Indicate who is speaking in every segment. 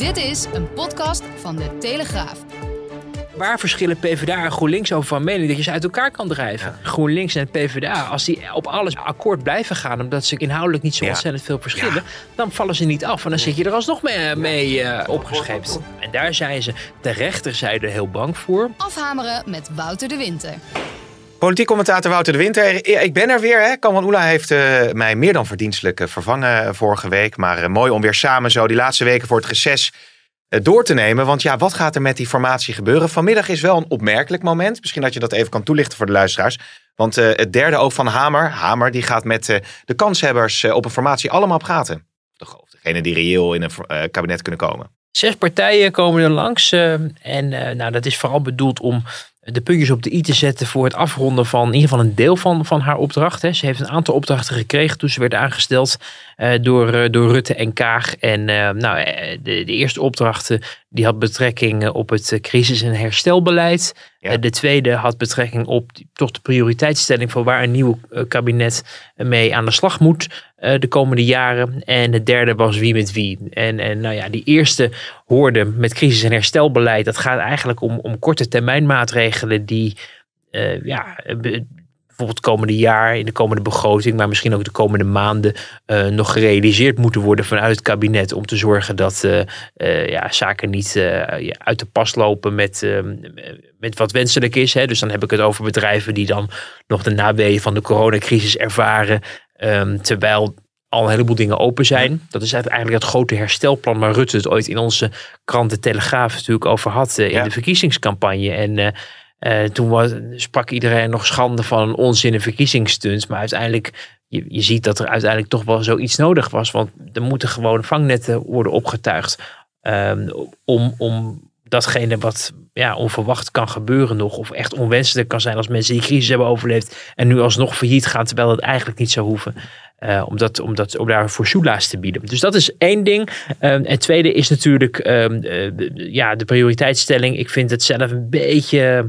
Speaker 1: Dit is een podcast van de Telegraaf.
Speaker 2: Waar verschillen PvdA en GroenLinks over van mening dat je ze uit elkaar kan drijven? GroenLinks en PvdA, als die op alles akkoord blijven gaan, omdat ze inhoudelijk niet zo
Speaker 3: Ja.
Speaker 2: ontzettend veel verschillen, dan vallen ze niet af en dan zit je er alsnog mee, mee eh, opgescheept. En daar zijn ze de rechterzijde heel bang voor.
Speaker 1: Afhameren met Wouter de Winter.
Speaker 3: Politiek commentator Wouter de Winter. Ik ben er weer. Hè. Kamal Oela heeft eh, mij meer dan verdienstelijk eh, vervangen eh, vorige week. Maar mooi om weer samen zo die laatste weken voor het reces door te nemen. Want ja, wat gaat er met die formatie gebeuren? Vanmiddag is wel een opmerkelijk moment. Misschien dat je dat even kan toelichten voor de luisteraars. Want het derde oog van Hamer, Hamer, die gaat met de kanshebbers op een formatie allemaal praten. Of degene die reëel in een kabinet kunnen komen.
Speaker 2: Zes partijen komen er langs en nou, dat is vooral bedoeld om de puntjes op de i te zetten voor het afronden van in ieder geval een deel van, van haar opdracht. Hè. Ze heeft een aantal opdrachten gekregen toen ze werd aangesteld door, eh, door Rutte en Kaag. En eh, nou, eh, de, de eerste opdracht eh, die had betrekking eh, op het eh, crisis- en herstelbeleid.
Speaker 3: Ja.
Speaker 2: Eh, de tweede had betrekking op toch de prioriteitsstelling van waar een nieuw eh, kabinet mee aan de slag moet eh, de komende jaren. En de derde was wie met wie. En, en nou ja, die eerste hoorde met crisis- en herstelbeleid. Dat gaat eigenlijk om, om korte termijn maatregelen die eh, ja, eh, bijvoorbeeld het komende jaar, in de komende begroting, maar misschien ook de komende maanden eh, nog gerealiseerd moeten worden vanuit het kabinet. Om te zorgen dat eh, eh, ja, zaken niet uit de pas lopen met, eh, met wat wenselijk is. Hè. Dus dan heb ik het over bedrijven die dan nog de naweeën van de coronacrisis ervaren. ehm, terwijl al een heleboel dingen open zijn. Dat is eigenlijk het grote herstelplan waar Rutte het ooit in onze krant De Telegraaf natuurlijk over had in
Speaker 3: Ja.
Speaker 2: de verkiezingscampagne. En eh, toen was, sprak iedereen nog schande van een onzinnig verkiezingsstunt. Maar uiteindelijk, je, je ziet dat er uiteindelijk toch wel zoiets nodig was. Want er moeten gewoon vangnetten worden opgetuigd. ehm, om, om datgene wat ja, onverwacht kan gebeuren nog. Of echt onwenselijk kan zijn als mensen die crisis hebben overleefd. En nu alsnog failliet gaan, terwijl het eigenlijk niet zou hoeven. eh, om, dat, om, dat, om daarvoor soelaas te bieden. Dus dat is één ding. Ehm, en tweede is natuurlijk ehm, eh, ja, de prioriteitsstelling. Ik vind het zelf een beetje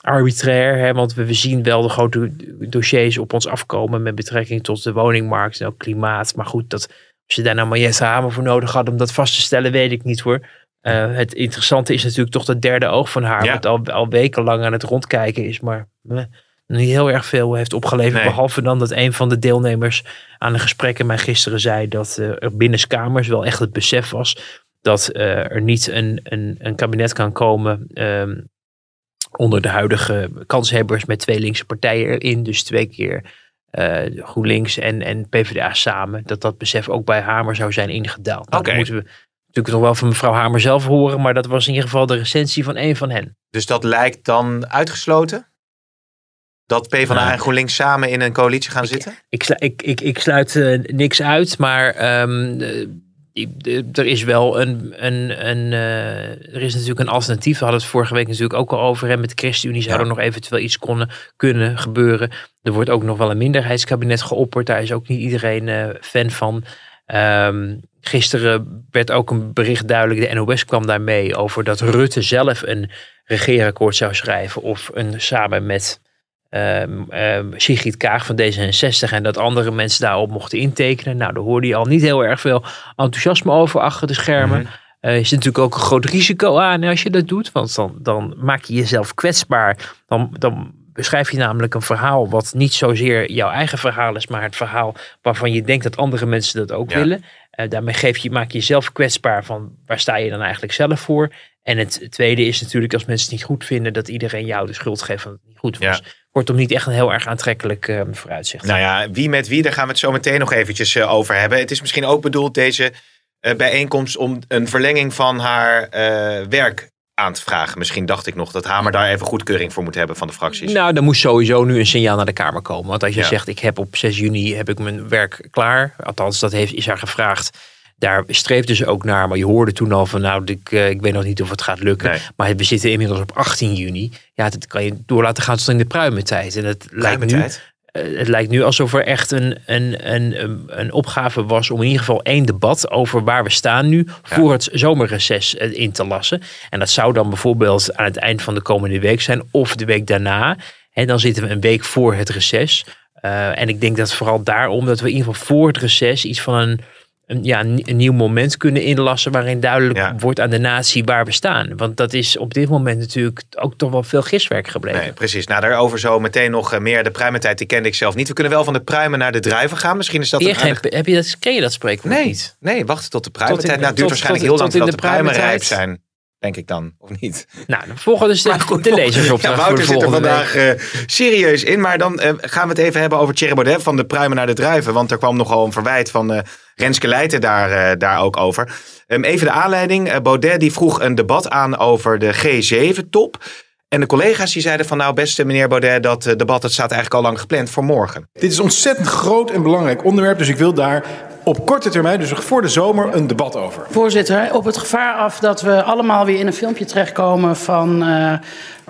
Speaker 2: arbitrair. Hè, want we, zien wel de grote dossiers op ons afkomen met betrekking tot de woningmarkt en ook klimaat. Maar goed, dat, als je daar nou Mariette Hamer voor nodig had om dat vast te stellen, weet ik niet hoor. Eh, het interessante is natuurlijk toch dat derde oog van haar.
Speaker 3: Ja.
Speaker 2: Wat al, al wekenlang aan het rondkijken is, maar eh, niet heel erg veel heeft opgeleverd.
Speaker 3: Nee.
Speaker 2: Behalve dan dat een van de deelnemers aan de gesprekken mij gisteren zei dat eh, er binnenskamers wel echt het besef was dat er niet een, een, een kabinet kan komen ehm, onder de huidige kanshebbers met twee linkse partijen erin. Dus twee keer eh, GroenLinks en, en PvdA samen. Dat dat besef ook bij Hamer zou zijn ingedaald. Nou. Dat moeten we natuurlijk nog wel van mevrouw Hamer zelf horen. Maar dat was in ieder geval de recensie van een van hen.
Speaker 3: Dus dat lijkt dan uitgesloten? Dat PvdA
Speaker 2: Nou,
Speaker 3: en GroenLinks samen in een coalitie gaan zitten?
Speaker 2: Ik, ik, ik, ik sluit eh, niks uit, maar ehm, eh, er is wel een, een, een eh, er is natuurlijk een alternatief. We hadden het vorige week natuurlijk ook al over. Hè, met de ChristenUnie zou
Speaker 3: Ja.
Speaker 2: er nog eventueel iets konnen, kunnen gebeuren. Er wordt ook nog wel een minderheidskabinet geopperd. Daar is ook niet iedereen eh, fan van. Ehm, gisteren werd ook een bericht duidelijk. De NOS kwam daarmee over dat Rutte zelf een regeerakkoord zou schrijven. Of een samen met ehm ehm, Sigrid Kaag van D66 en dat andere mensen daarop mochten intekenen. Nou, daar hoorde je al niet heel erg veel enthousiasme over achter de schermen.
Speaker 3: Mhm.
Speaker 2: Eh, er zit natuurlijk ook een groot risico aan als je dat doet, want dan, dan maak je jezelf kwetsbaar. Dan, dan beschrijf je namelijk een verhaal wat niet zozeer jouw eigen verhaal is, maar het verhaal waarvan je denkt dat andere mensen dat ook
Speaker 3: Ja.
Speaker 2: willen. Eh, daarmee geef je, maak je jezelf kwetsbaar van waar sta je dan eigenlijk zelf voor. En het tweede is natuurlijk als mensen het niet goed vinden, dat iedereen jou de schuld geeft van dat het niet goed was. Kortom, niet echt een heel erg aantrekkelijk eh, vooruitzicht.
Speaker 3: Nou ja, wie met wie, daar gaan we het zo meteen nog eventjes eh, over hebben. Het is misschien ook bedoeld, deze eh, bijeenkomst, om een verlenging van haar eh, werk aan te vragen. Misschien dacht ik nog dat Hamer daar even goedkeuring voor moet hebben van de fracties.
Speaker 2: Nou, er moest sowieso nu een signaal naar de Kamer komen. Want als je
Speaker 3: Ja.
Speaker 2: zegt, ik heb op 6 juni heb ik mijn werk klaar. Althans, dat heeft, is haar gevraagd. Daar streefden ze ook naar. Maar je hoorde toen al van, nou, ik, eh, ik weet nog niet of het gaat lukken.
Speaker 3: Nee.
Speaker 2: Maar we zitten inmiddels op 18 juni. Ja, dat kan je door laten gaan tot in de pruimentijd. En het lijkt nu, eh, het lijkt nu alsof er echt een, een, een, een, een opgave was om in ieder geval één debat over waar we staan nu voor het zomerreces eh, in te lassen. En dat zou dan bijvoorbeeld aan het eind van de komende week zijn of de week daarna. En dan zitten we een week voor het reces. En ik denk dat vooral daarom dat we in ieder geval voor het reces iets van een, een, ja, een, een nieuw moment kunnen inlassen waarin duidelijk
Speaker 3: Ja.
Speaker 2: wordt aan de natie waar we staan. Want dat is op dit moment natuurlijk ook toch wel veel giswerk gebleven.
Speaker 3: Nee, precies. Nou, daarover zo meteen nog eh, meer. De pruimentijd, die kende ik zelf niet. We kunnen wel van de pruimen naar de druiven gaan. Misschien is dat aardig-
Speaker 2: heb je dat, ken je dat spreekwoord
Speaker 3: Nee,
Speaker 2: niet?
Speaker 3: nee, wacht tot de pruimentijd.
Speaker 2: in-
Speaker 3: nou, het duurt
Speaker 2: tot-
Speaker 3: waarschijnlijk
Speaker 2: tot-
Speaker 3: heel lang
Speaker 2: tot in
Speaker 3: de
Speaker 2: de
Speaker 3: pruimen rijp zijn. Denk ik dan, of niet?
Speaker 2: Nou, dan volgen dus de,
Speaker 3: goed,
Speaker 2: de lezersopdracht
Speaker 3: Ja,
Speaker 2: voor
Speaker 3: Wouter zit er vandaag eh, serieus in. Maar dan eh, gaan we het even hebben over Thierry Baudet van de pruimen naar de druiven. Want er kwam nogal een verwijt van eh Renske Leijten daar, eh, daar ook over. Ehm, even de aanleiding. Baudet die vroeg een debat aan over de G7-top. En de collega's die zeiden van nou beste meneer Baudet, dat debat dat staat eigenlijk al lang gepland voor morgen.
Speaker 4: Dit is een ontzettend groot en belangrijk onderwerp, dus ik wil daar op korte termijn, dus voor de zomer, een debat over.
Speaker 5: Voorzitter, op het gevaar af dat we allemaal weer in een filmpje terechtkomen van eh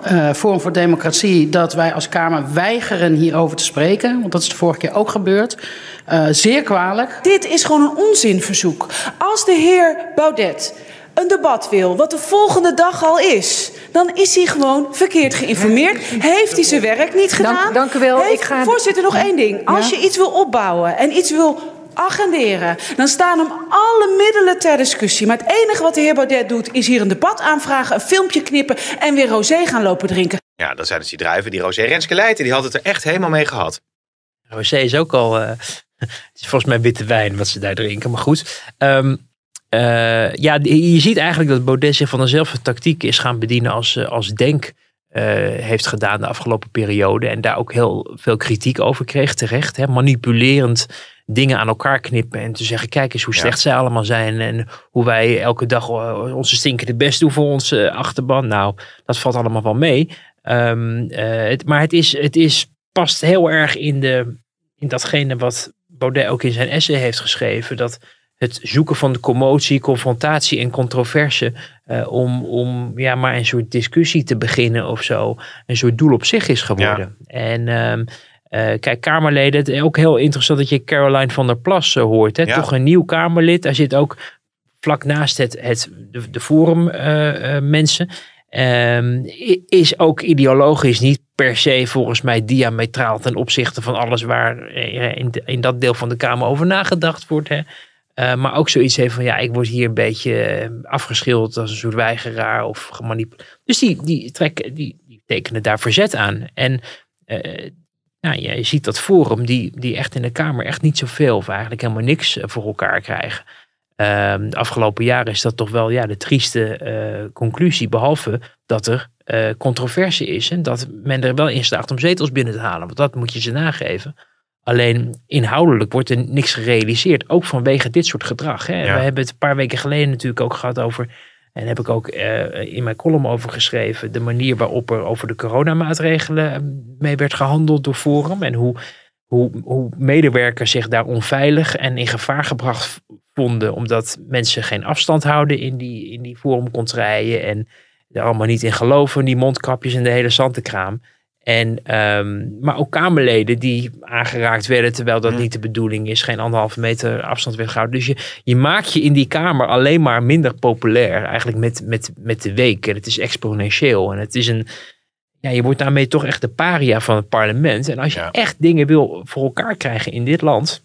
Speaker 5: eh, Forum voor Democratie, dat wij als Kamer weigeren hierover te spreken, want dat is de vorige keer ook gebeurd. Eh, zeer kwalijk.
Speaker 6: Dit is gewoon een onzinverzoek. Als de heer Baudet een debat wil, wat de volgende dag al is, dan is hij gewoon verkeerd geïnformeerd. Heeft hij zijn werk niet gedaan?
Speaker 7: dank u wel.
Speaker 6: Heeft-
Speaker 7: Ik ga-
Speaker 6: Voorzitter, nog één ding. Als je iets wil opbouwen en iets wil agenderen, dan staan hem alle middelen ter discussie. Maar het enige wat de heer Baudet doet, is hier een debat aanvragen, een filmpje knippen en weer rosé gaan lopen drinken.
Speaker 3: Ja, dat zijn dus die druiven. Die Rosé Renske Leijten, die had het er echt helemaal mee gehad.
Speaker 2: Rosé is ook al. eh, het is volgens mij witte wijn wat ze daar drinken. Maar goed. Ehm, eh, ja, je ziet eigenlijk dat Baudet zich van dezelfde tactiek is gaan bedienen als, eh, als Denk eh, heeft gedaan de afgelopen periode. En daar ook heel veel kritiek over kreeg, terecht. Hè? Manipulerend dingen aan elkaar knippen en te zeggen: kijk eens hoe
Speaker 3: Ja.
Speaker 2: slecht zij allemaal zijn. En hoe wij elke dag eh, onze stinkende best doen voor onze eh, achterban. Nou, dat valt allemaal wel mee. Ehm, eh, het, maar het, is, het is, past heel erg in, de, in datgene wat Baudet ook in zijn essay heeft geschreven. Dat het zoeken van de commotie, confrontatie en controverse. om, om ja, maar een soort discussie te beginnen of zo. Een soort doel op zich is geworden. En ehm, eh, kijk, Kamerleden, het is ook heel interessant dat je Caroline van der Plas eh, hoort. Hè?
Speaker 3: Ja.
Speaker 2: Toch een nieuw Kamerlid. Daar zit ook vlak naast het, het, de, de forum eh, mensen. Ehm, is ook ideologisch niet per se volgens mij diametraal ten opzichte van alles waar in, de- in dat deel van de Kamer over nagedacht wordt. Hè. Maar ook zoiets heeft van ja, ik word hier een beetje afgeschilderd als een soort weigeraar of gemanipuleerd. Dus die, die, trekken, die, die tekenen daar verzet aan. En ja, je ziet dat Forum, die, die echt in de Kamer echt niet zoveel of eigenlijk helemaal niks eh, voor elkaar krijgen. Ehm, de afgelopen jaren is dat toch wel ja, de trieste eh, conclusie. Behalve dat er eh, controverse is en dat men er wel in slaagt om zetels binnen te halen. Want dat moet je ze nageven. Alleen inhoudelijk wordt er niks gerealiseerd. Ook vanwege dit soort gedrag. Hè.
Speaker 3: Ja.
Speaker 2: We hebben het een paar weken geleden natuurlijk ook gehad over. En heb ik ook eh, in mijn column over geschreven. De manier waarop er over de coronamaatregelen eh, mee werd gehandeld door Forum. En hoe, hoe, hoe medewerkers zich daar onveilig en in gevaar gebracht vonden. Omdat mensen geen afstand houden in die, in die forumcontrijen. En er allemaal niet in geloven. Die mondkapjes en de hele zantenkraam. En, ehm, maar ook Kamerleden die aangeraakt werden terwijl dat niet de bedoeling is. Geen anderhalve meter afstand werd gehouden. Dus je, je maakt je in die Kamer alleen maar minder populair. Eigenlijk met, met, met de week. En het is exponentieel. En het is een... Ja, je wordt daarmee toch echt de paria van het parlement. En als je
Speaker 3: Ja.
Speaker 2: echt dingen wil voor elkaar krijgen in dit land.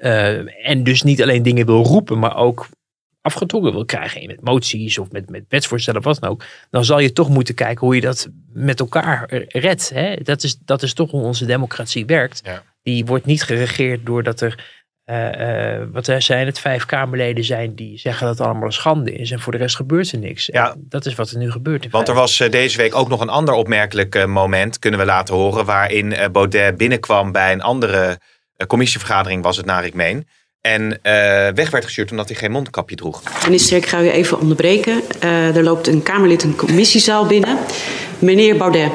Speaker 2: eh, en dus niet alleen dingen wil roepen, maar ook afgetrokken wil krijgen in met moties of met, met wetsvoorstellen of wat dan ook, dan zal je toch moeten kijken hoe je dat met elkaar redt. Hè? Dat, is, dat is toch hoe onze democratie werkt.
Speaker 3: Ja.
Speaker 2: Die wordt niet geregeerd doordat er, eh, eh, wat er zijn het, vijf Kamerleden zijn die zeggen dat het allemaal een schande is en voor de rest gebeurt er niks.
Speaker 3: Ja.
Speaker 2: En dat is wat er nu gebeurt.
Speaker 3: Want er was eh, deze week ook nog een ander opmerkelijk moment, kunnen we laten horen, waarin Baudet binnenkwam bij een andere commissievergadering, was het naar ik meen. En eh, weg werd gestuurd omdat hij geen mondkapje droeg.
Speaker 8: Minister, ik ga u even onderbreken. Eh, er loopt een Kamerlid een commissiezaal binnen. Meneer Baudet,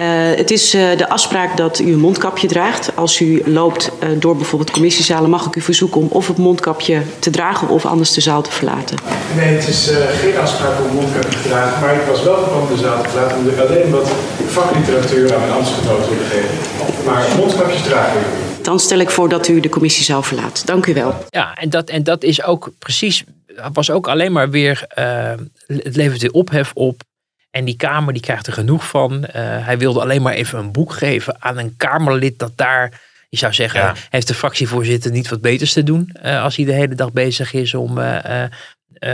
Speaker 7: Uh, het is uh, de afspraak dat u een mondkapje draagt. Als u loopt uh, door bijvoorbeeld commissiezalen, mag ik u verzoeken om of het mondkapje te dragen of anders de zaal te verlaten.
Speaker 4: Nee, het is geen afspraak om een mondkapje te dragen, maar ik was wel van de zaal te verlaten omdat ik alleen wat vakliteratuur aan mijn ambtsgenoten wilde geven. Maar mondkapjes dragen u.
Speaker 7: Dan stel ik voor dat u de commissie verlaat. Dank u wel.
Speaker 2: Ja, en dat, en dat is ook precies, was ook alleen maar weer, uh, het levert weer ophef op. En die Kamer die krijgt er genoeg van. Uh, hij wilde alleen maar even een boek geven aan een Kamerlid dat daar, je zou zeggen, ja. heeft de fractievoorzitter niet wat beters te doen. Uh, als hij de hele dag bezig is om,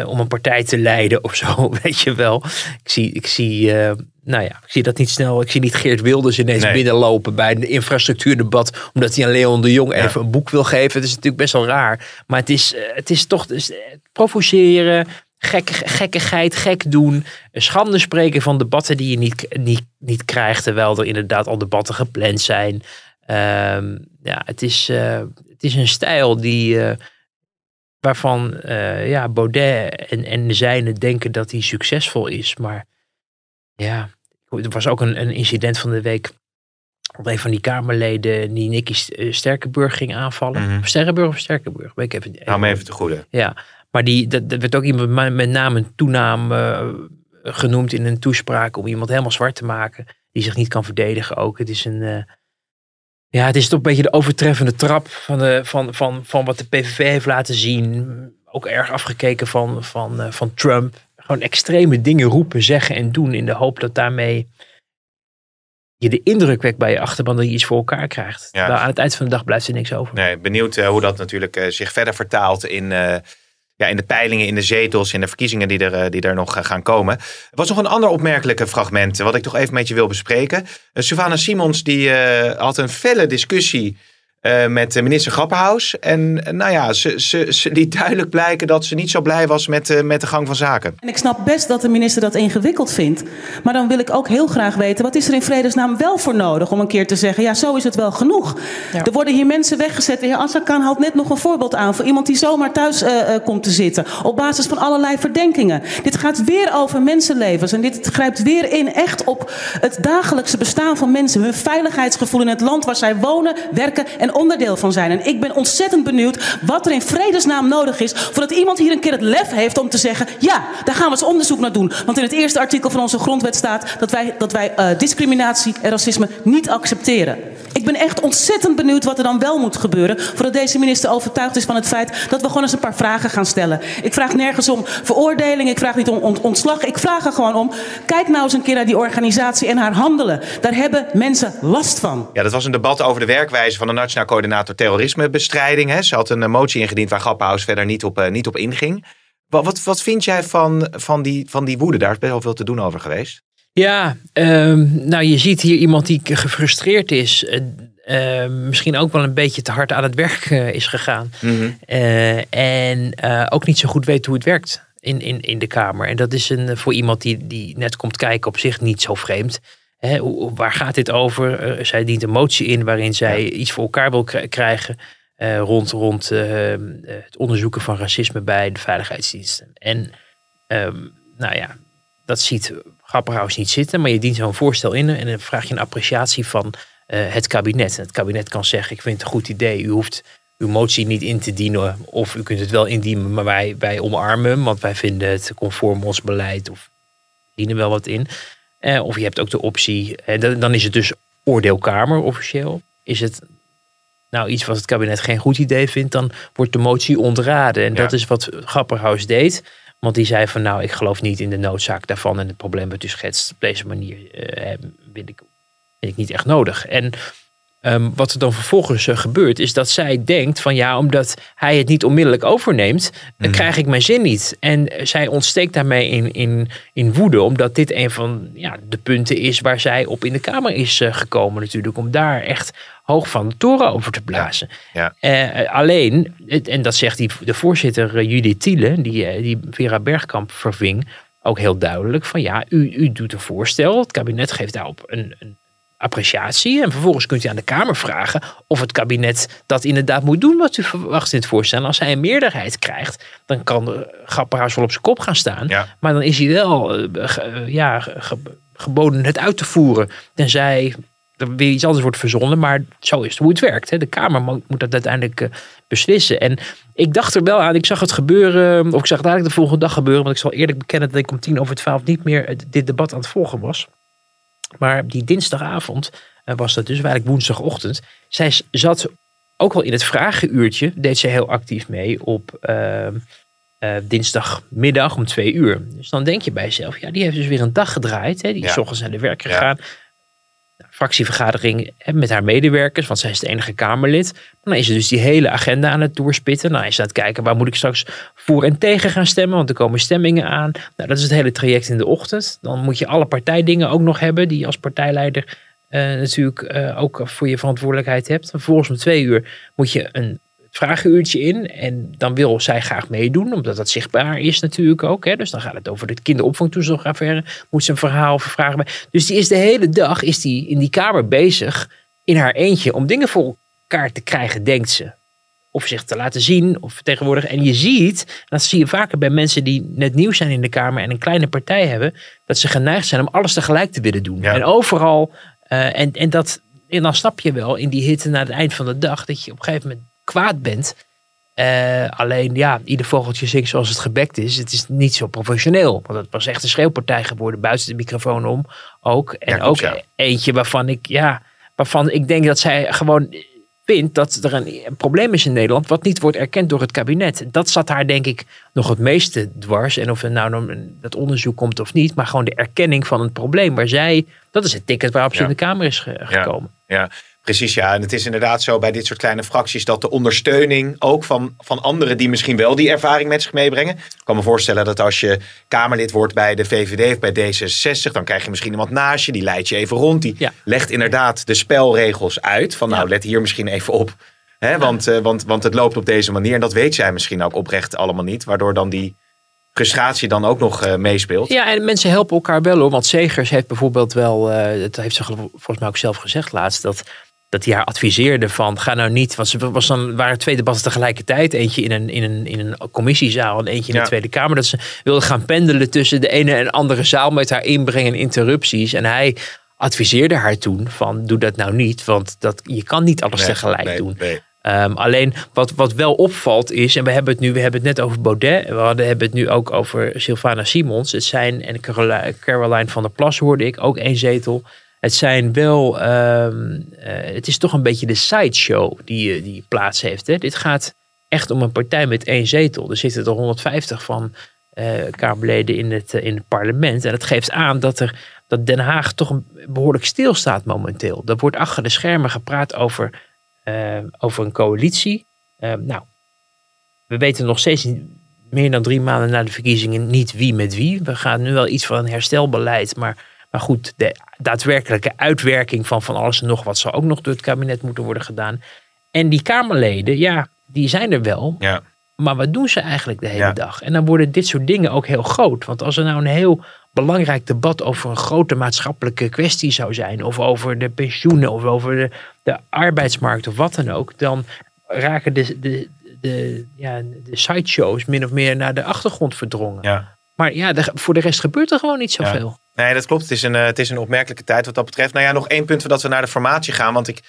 Speaker 2: om een partij te leiden of zo, weet je wel. Ik zie, ik zie nou ja, ik zie dat niet snel. Ik zie niet Geert Wilders ineens nee. binnenlopen bij een infrastructuurdebat. Omdat hij aan Leon de Jong even een boek wil geven. Het is natuurlijk best wel raar. Maar het is, het is toch dus, provoceren, gek, gekkigheid, gek doen. Schande spreken van debatten die je niet, niet, niet krijgt. Terwijl er inderdaad al debatten gepland zijn. Um, ja, het is, het is een stijl die. Waarvan uh, ja, Baudet en, en de zijnen denken dat hij succesvol is. Maar ja, er was ook een, een incident van de week. Dat een van die Kamerleden die Nicky Sterkenburg ging aanvallen. Mm -hmm. Sterrenburg of Sterkenburg? Weet ik even,
Speaker 3: Hou me even te goede.
Speaker 2: Ja, maar die, dat, dat werd ook iemand met naam en toenaam uh, genoemd in een toespraak. Om iemand helemaal zwart te maken. Die zich niet kan verdedigen ook. Het is een... Uh, ja, het is toch een beetje de overtreffende trap van, de, van, van, van wat de PVV heeft laten zien. Ook erg afgekeken van, van, uh, van Trump gewoon extreme dingen roepen, zeggen en doen. In de hoop dat daarmee je de indruk wekt bij je achterban dat je iets voor elkaar krijgt. Ja. Maar aan het eind van de dag blijft er niks over.
Speaker 3: Nee, benieuwd uh, hoe dat natuurlijk uh, zich verder vertaalt in, uh, ja, in de peilingen, in de zetels, in de verkiezingen die er, die er nog gaan komen. Er was nog een ander opmerkelijke fragment wat ik toch even met je wil bespreken. Savannah Simons die had een felle discussie uh, met minister Grapperhaus. En nou ja, ze, ze, ze liet duidelijk blijken dat ze niet zo blij was met, uh, met de gang van zaken.
Speaker 8: En ik snap best dat de minister dat ingewikkeld vindt. Maar dan wil ik ook heel graag weten, wat is er in vredesnaam wel voor nodig om een keer te zeggen, ja, zo is het wel genoeg. Ja. Er worden hier mensen weggezet. De heer Assakan haalt net nog een voorbeeld aan voor iemand die zomaar thuis uh, komt te zitten. Op basis van allerlei verdenkingen. Dit gaat weer over mensenlevens. En dit grijpt weer in echt op het dagelijkse bestaan van mensen. Hun veiligheidsgevoel in het land waar zij wonen, werken en onderdeel van zijn. En ik ben ontzettend benieuwd wat er in vredesnaam nodig is. voordat iemand hier een keer het lef heeft om te zeggen: ja, daar gaan we eens onderzoek naar doen. Want in het eerste artikel van onze grondwet staat dat wij, dat wij uh, discriminatie en racisme niet accepteren. Ik ben echt ontzettend benieuwd wat er dan wel moet gebeuren. voordat deze minister overtuigd is van het feit dat we gewoon eens een paar vragen gaan stellen. Ik vraag nergens om veroordeling, ik vraag niet om ont ontslag. Ik vraag er gewoon om: kijk nou eens een keer naar die organisatie en haar handelen. Daar hebben mensen last van.
Speaker 3: Ja, dat was een debat over de werkwijze van de Nationale coördinator terrorismebestrijding. Hè. Ze had een motie ingediend waar Grappenhaus verder niet op, uh, niet op inging. Wat, wat, wat vind jij van, van, die, van die woede? Daar is best wel veel te doen over geweest.
Speaker 2: Ja, um, nou je ziet hier iemand die gefrustreerd is. Uh, uh, misschien ook wel een beetje te hard aan het werk uh, is gegaan. Mm -hmm. en ook niet zo goed weet hoe het werkt in, in, in de Kamer. En dat is een, voor iemand die, die net komt kijken op zich niet zo vreemd. Hè, waar gaat dit over? Uh, zij dient een motie in waarin zij ja. iets voor elkaar wil krijgen uh, rond, rond uh, het onderzoeken van racisme bij de veiligheidsdiensten. En um, nou ja, dat ziet Grapperhaus niet zitten, maar je dient zo'n voorstel in en dan vraag je een appreciatie van het kabinet. En het kabinet kan zeggen, ik vind het een goed idee, u hoeft uw motie niet in te dienen of u kunt het wel indienen, maar wij, wij omarmen hem, want wij vinden het conform ons beleid of dienen wel wat in. Uh, of je hebt ook de optie, en dan, dan is het dus oordeelkamer officieel. Is het nou iets wat het kabinet geen goed idee vindt, dan wordt de motie ontraden. En ja. dat is wat Grapperhaus deed. Want die zei van nou, ik geloof niet in de noodzaak daarvan. En het probleem dat u schetst op deze manier uh, vind, ik, vind ik niet echt nodig. En Um, wat er dan vervolgens uh, gebeurt, is dat zij denkt van ja, omdat hij het niet onmiddellijk overneemt, mm. krijg ik mijn zin niet. En zij ontsteekt daarmee in, in, in woede, omdat dit een van ja, de punten is waar zij op in de Kamer is uh, gekomen natuurlijk, om daar echt hoog van de toren over te blazen.
Speaker 3: Ja. Ja.
Speaker 2: Alleen, en dat zegt die, de voorzitter Judith Thiele, die, die Vera Bergkamp verving, ook heel duidelijk van ja, u, u doet een voorstel, het kabinet geeft daarop een, een appreciatie. En vervolgens kunt u aan de Kamer vragen of het kabinet dat inderdaad moet doen wat u verwacht in het voorstel. En als hij een meerderheid krijgt, dan kan de Grapperhaus wel op zijn kop gaan staan.
Speaker 3: Ja.
Speaker 2: Maar dan is hij wel eh, ge- eh, ja, ge- geboden het uit te voeren. Tenzij er weer iets anders wordt verzonnen. Maar zo is het hoe het werkt. Hè. De Kamer mo- moet dat uiteindelijk eh, beslissen. En ik dacht er wel aan. Ik zag het gebeuren. Of ik zag het eigenlijk de volgende dag gebeuren. Want ik zal eerlijk bekennen dat ik om tien over twaalf niet meer dit debat aan het volgen was. Maar die dinsdagavond eh, was dat dus, eigenlijk woensdagochtend. Zij zat ook wel in het vragenuurtje, deed ze heel actief mee op eh, eh, dinsdagmiddag om twee uur. Dus dan denk je bij jezelf, ja, die heeft dus weer een dag gedraaid. Hè? Die is
Speaker 3: Ja.
Speaker 2: ochtends naar de werk gegaan. Fractievergadering met haar medewerkers, want zij is de enige Kamerlid. Dan is ze dus die hele agenda aan het doorspitten. Nou, is ze aan het kijken waar moet ik straks voor en tegen gaan stemmen, want er komen stemmingen aan. Nou, dat is het hele traject in de ochtend. Dan moet je alle partijdingen ook nog hebben, die je als partijleider eh, natuurlijk eh, ook voor je verantwoordelijkheid hebt. Vervolgens om twee uur moet je een vragenuurtje in. En dan wil zij graag meedoen, omdat dat zichtbaar is natuurlijk ook. Hè. Dus dan gaat het over de kinderopvangtoeslagaffaire. Moet ze een verhaal of vragen bij. Dus die is de hele dag is die in die kamer bezig in haar eentje om dingen voor elkaar te krijgen, denkt ze. Of zich te laten zien of vertegenwoordigen. En je ziet, dat zie je vaker bij mensen die net nieuw zijn in de Kamer en een kleine partij hebben, dat ze geneigd zijn om alles tegelijk te willen doen.
Speaker 3: Ja.
Speaker 2: En overal. eh, en, en, dat, en dan snap je wel in die hitte na het eind van de dag dat je op een gegeven moment kwaad bent. Eh, alleen ja, ieder vogeltje zingt zoals het gebekt is. Het is niet zo professioneel. Want het was echt een schreeuwpartij geworden buiten de microfoon om ook. En
Speaker 3: Ja,
Speaker 2: ook
Speaker 3: ja.
Speaker 2: eentje waarvan ik, ja, waarvan ik denk dat zij gewoon vindt dat er een, een probleem is in Nederland. wat niet wordt erkend door het kabinet. Dat zat haar denk ik nog het meeste dwars. En of er nou dat onderzoek komt of niet. maar gewoon de erkenning van een probleem. Waar zij, dat is het ticket waarop ze
Speaker 3: Ja.
Speaker 2: in de Kamer is ge- gekomen.
Speaker 3: Ja, precies. Ja, en het is inderdaad zo bij dit soort kleine fracties dat de ondersteuning ook van, van anderen die misschien wel die ervaring met zich meebrengen. Ik kan me voorstellen dat als je Kamerlid wordt bij de VVD of bij D66, dan krijg je misschien iemand naast je, die leidt je even rond. Die
Speaker 2: Ja.
Speaker 3: legt inderdaad de spelregels uit. Van nou,
Speaker 2: Ja.
Speaker 3: let hier misschien even op. Hè, want, eh, want, want het loopt op deze manier. En dat weet zij misschien ook oprecht allemaal niet. Waardoor dan die frustratie dan ook nog eh, meespeelt.
Speaker 2: Ja, en mensen helpen elkaar wel hoor. Want Segers heeft bijvoorbeeld wel, eh, dat heeft ze volgens mij ook zelf gezegd laatst, dat, dat hij haar adviseerde van ga nou niet, want ze was dan, waren twee debatten tegelijkertijd. Eentje in een, in een, in een commissiezaal en eentje in
Speaker 3: Ja.
Speaker 2: de Tweede Kamer. Dat ze wilde gaan pendelen tussen de ene en andere zaal met haar inbreng en interrupties. En hij adviseerde haar toen van doe dat nou niet, want dat, je kan niet alles
Speaker 3: Nee,
Speaker 2: tegelijk
Speaker 3: nee,
Speaker 2: doen.
Speaker 3: nee.
Speaker 2: Ehm, alleen wat, wat wel opvalt is, en we hebben het nu, we hebben het net over Baudet, we hadden, hebben het nu ook over Sylvana Simons. Het zijn, en Caroline, Caroline van der Plas hoorde ik, ook één zetel. Het zijn wel, ehm, eh, het is toch een beetje de sideshow die, eh, die plaats heeft. Hè? Dit gaat echt om een partij met één zetel. Er zitten er 150 van eh Kamerleden in het, in het parlement. En dat geeft aan dat, er, dat Den Haag toch een, behoorlijk stilstaat momenteel. Er wordt achter de schermen gepraat over over een coalitie. Eh, nou, we weten nog steeds meer dan drie maanden na de verkiezingen niet wie met wie. We gaan nu wel iets van een herstelbeleid, maar, maar goed, de daadwerkelijke uitwerking van van alles en nog wat zal ook nog door het kabinet moeten worden gedaan. En die Kamerleden, ja, die zijn er wel.
Speaker 3: Ja.
Speaker 2: Maar wat doen ze eigenlijk de hele
Speaker 3: Ja.
Speaker 2: dag? En dan worden dit soort dingen ook heel groot. Want als er nou een heel belangrijk debat over een grote maatschappelijke kwestie zou zijn, of over de pensioenen, of over de, de arbeidsmarkt, of wat dan ook, dan raken de, de, de, ja, de sideshows min of meer naar de achtergrond verdrongen.
Speaker 3: Ja.
Speaker 2: Maar ja, de- voor de rest gebeurt er gewoon niet zoveel.
Speaker 3: Nee, dat klopt. Het is, een, eh, het is een opmerkelijke tijd wat dat betreft. Nou ja, nog één punt voordat we naar de formatie gaan. Want ik,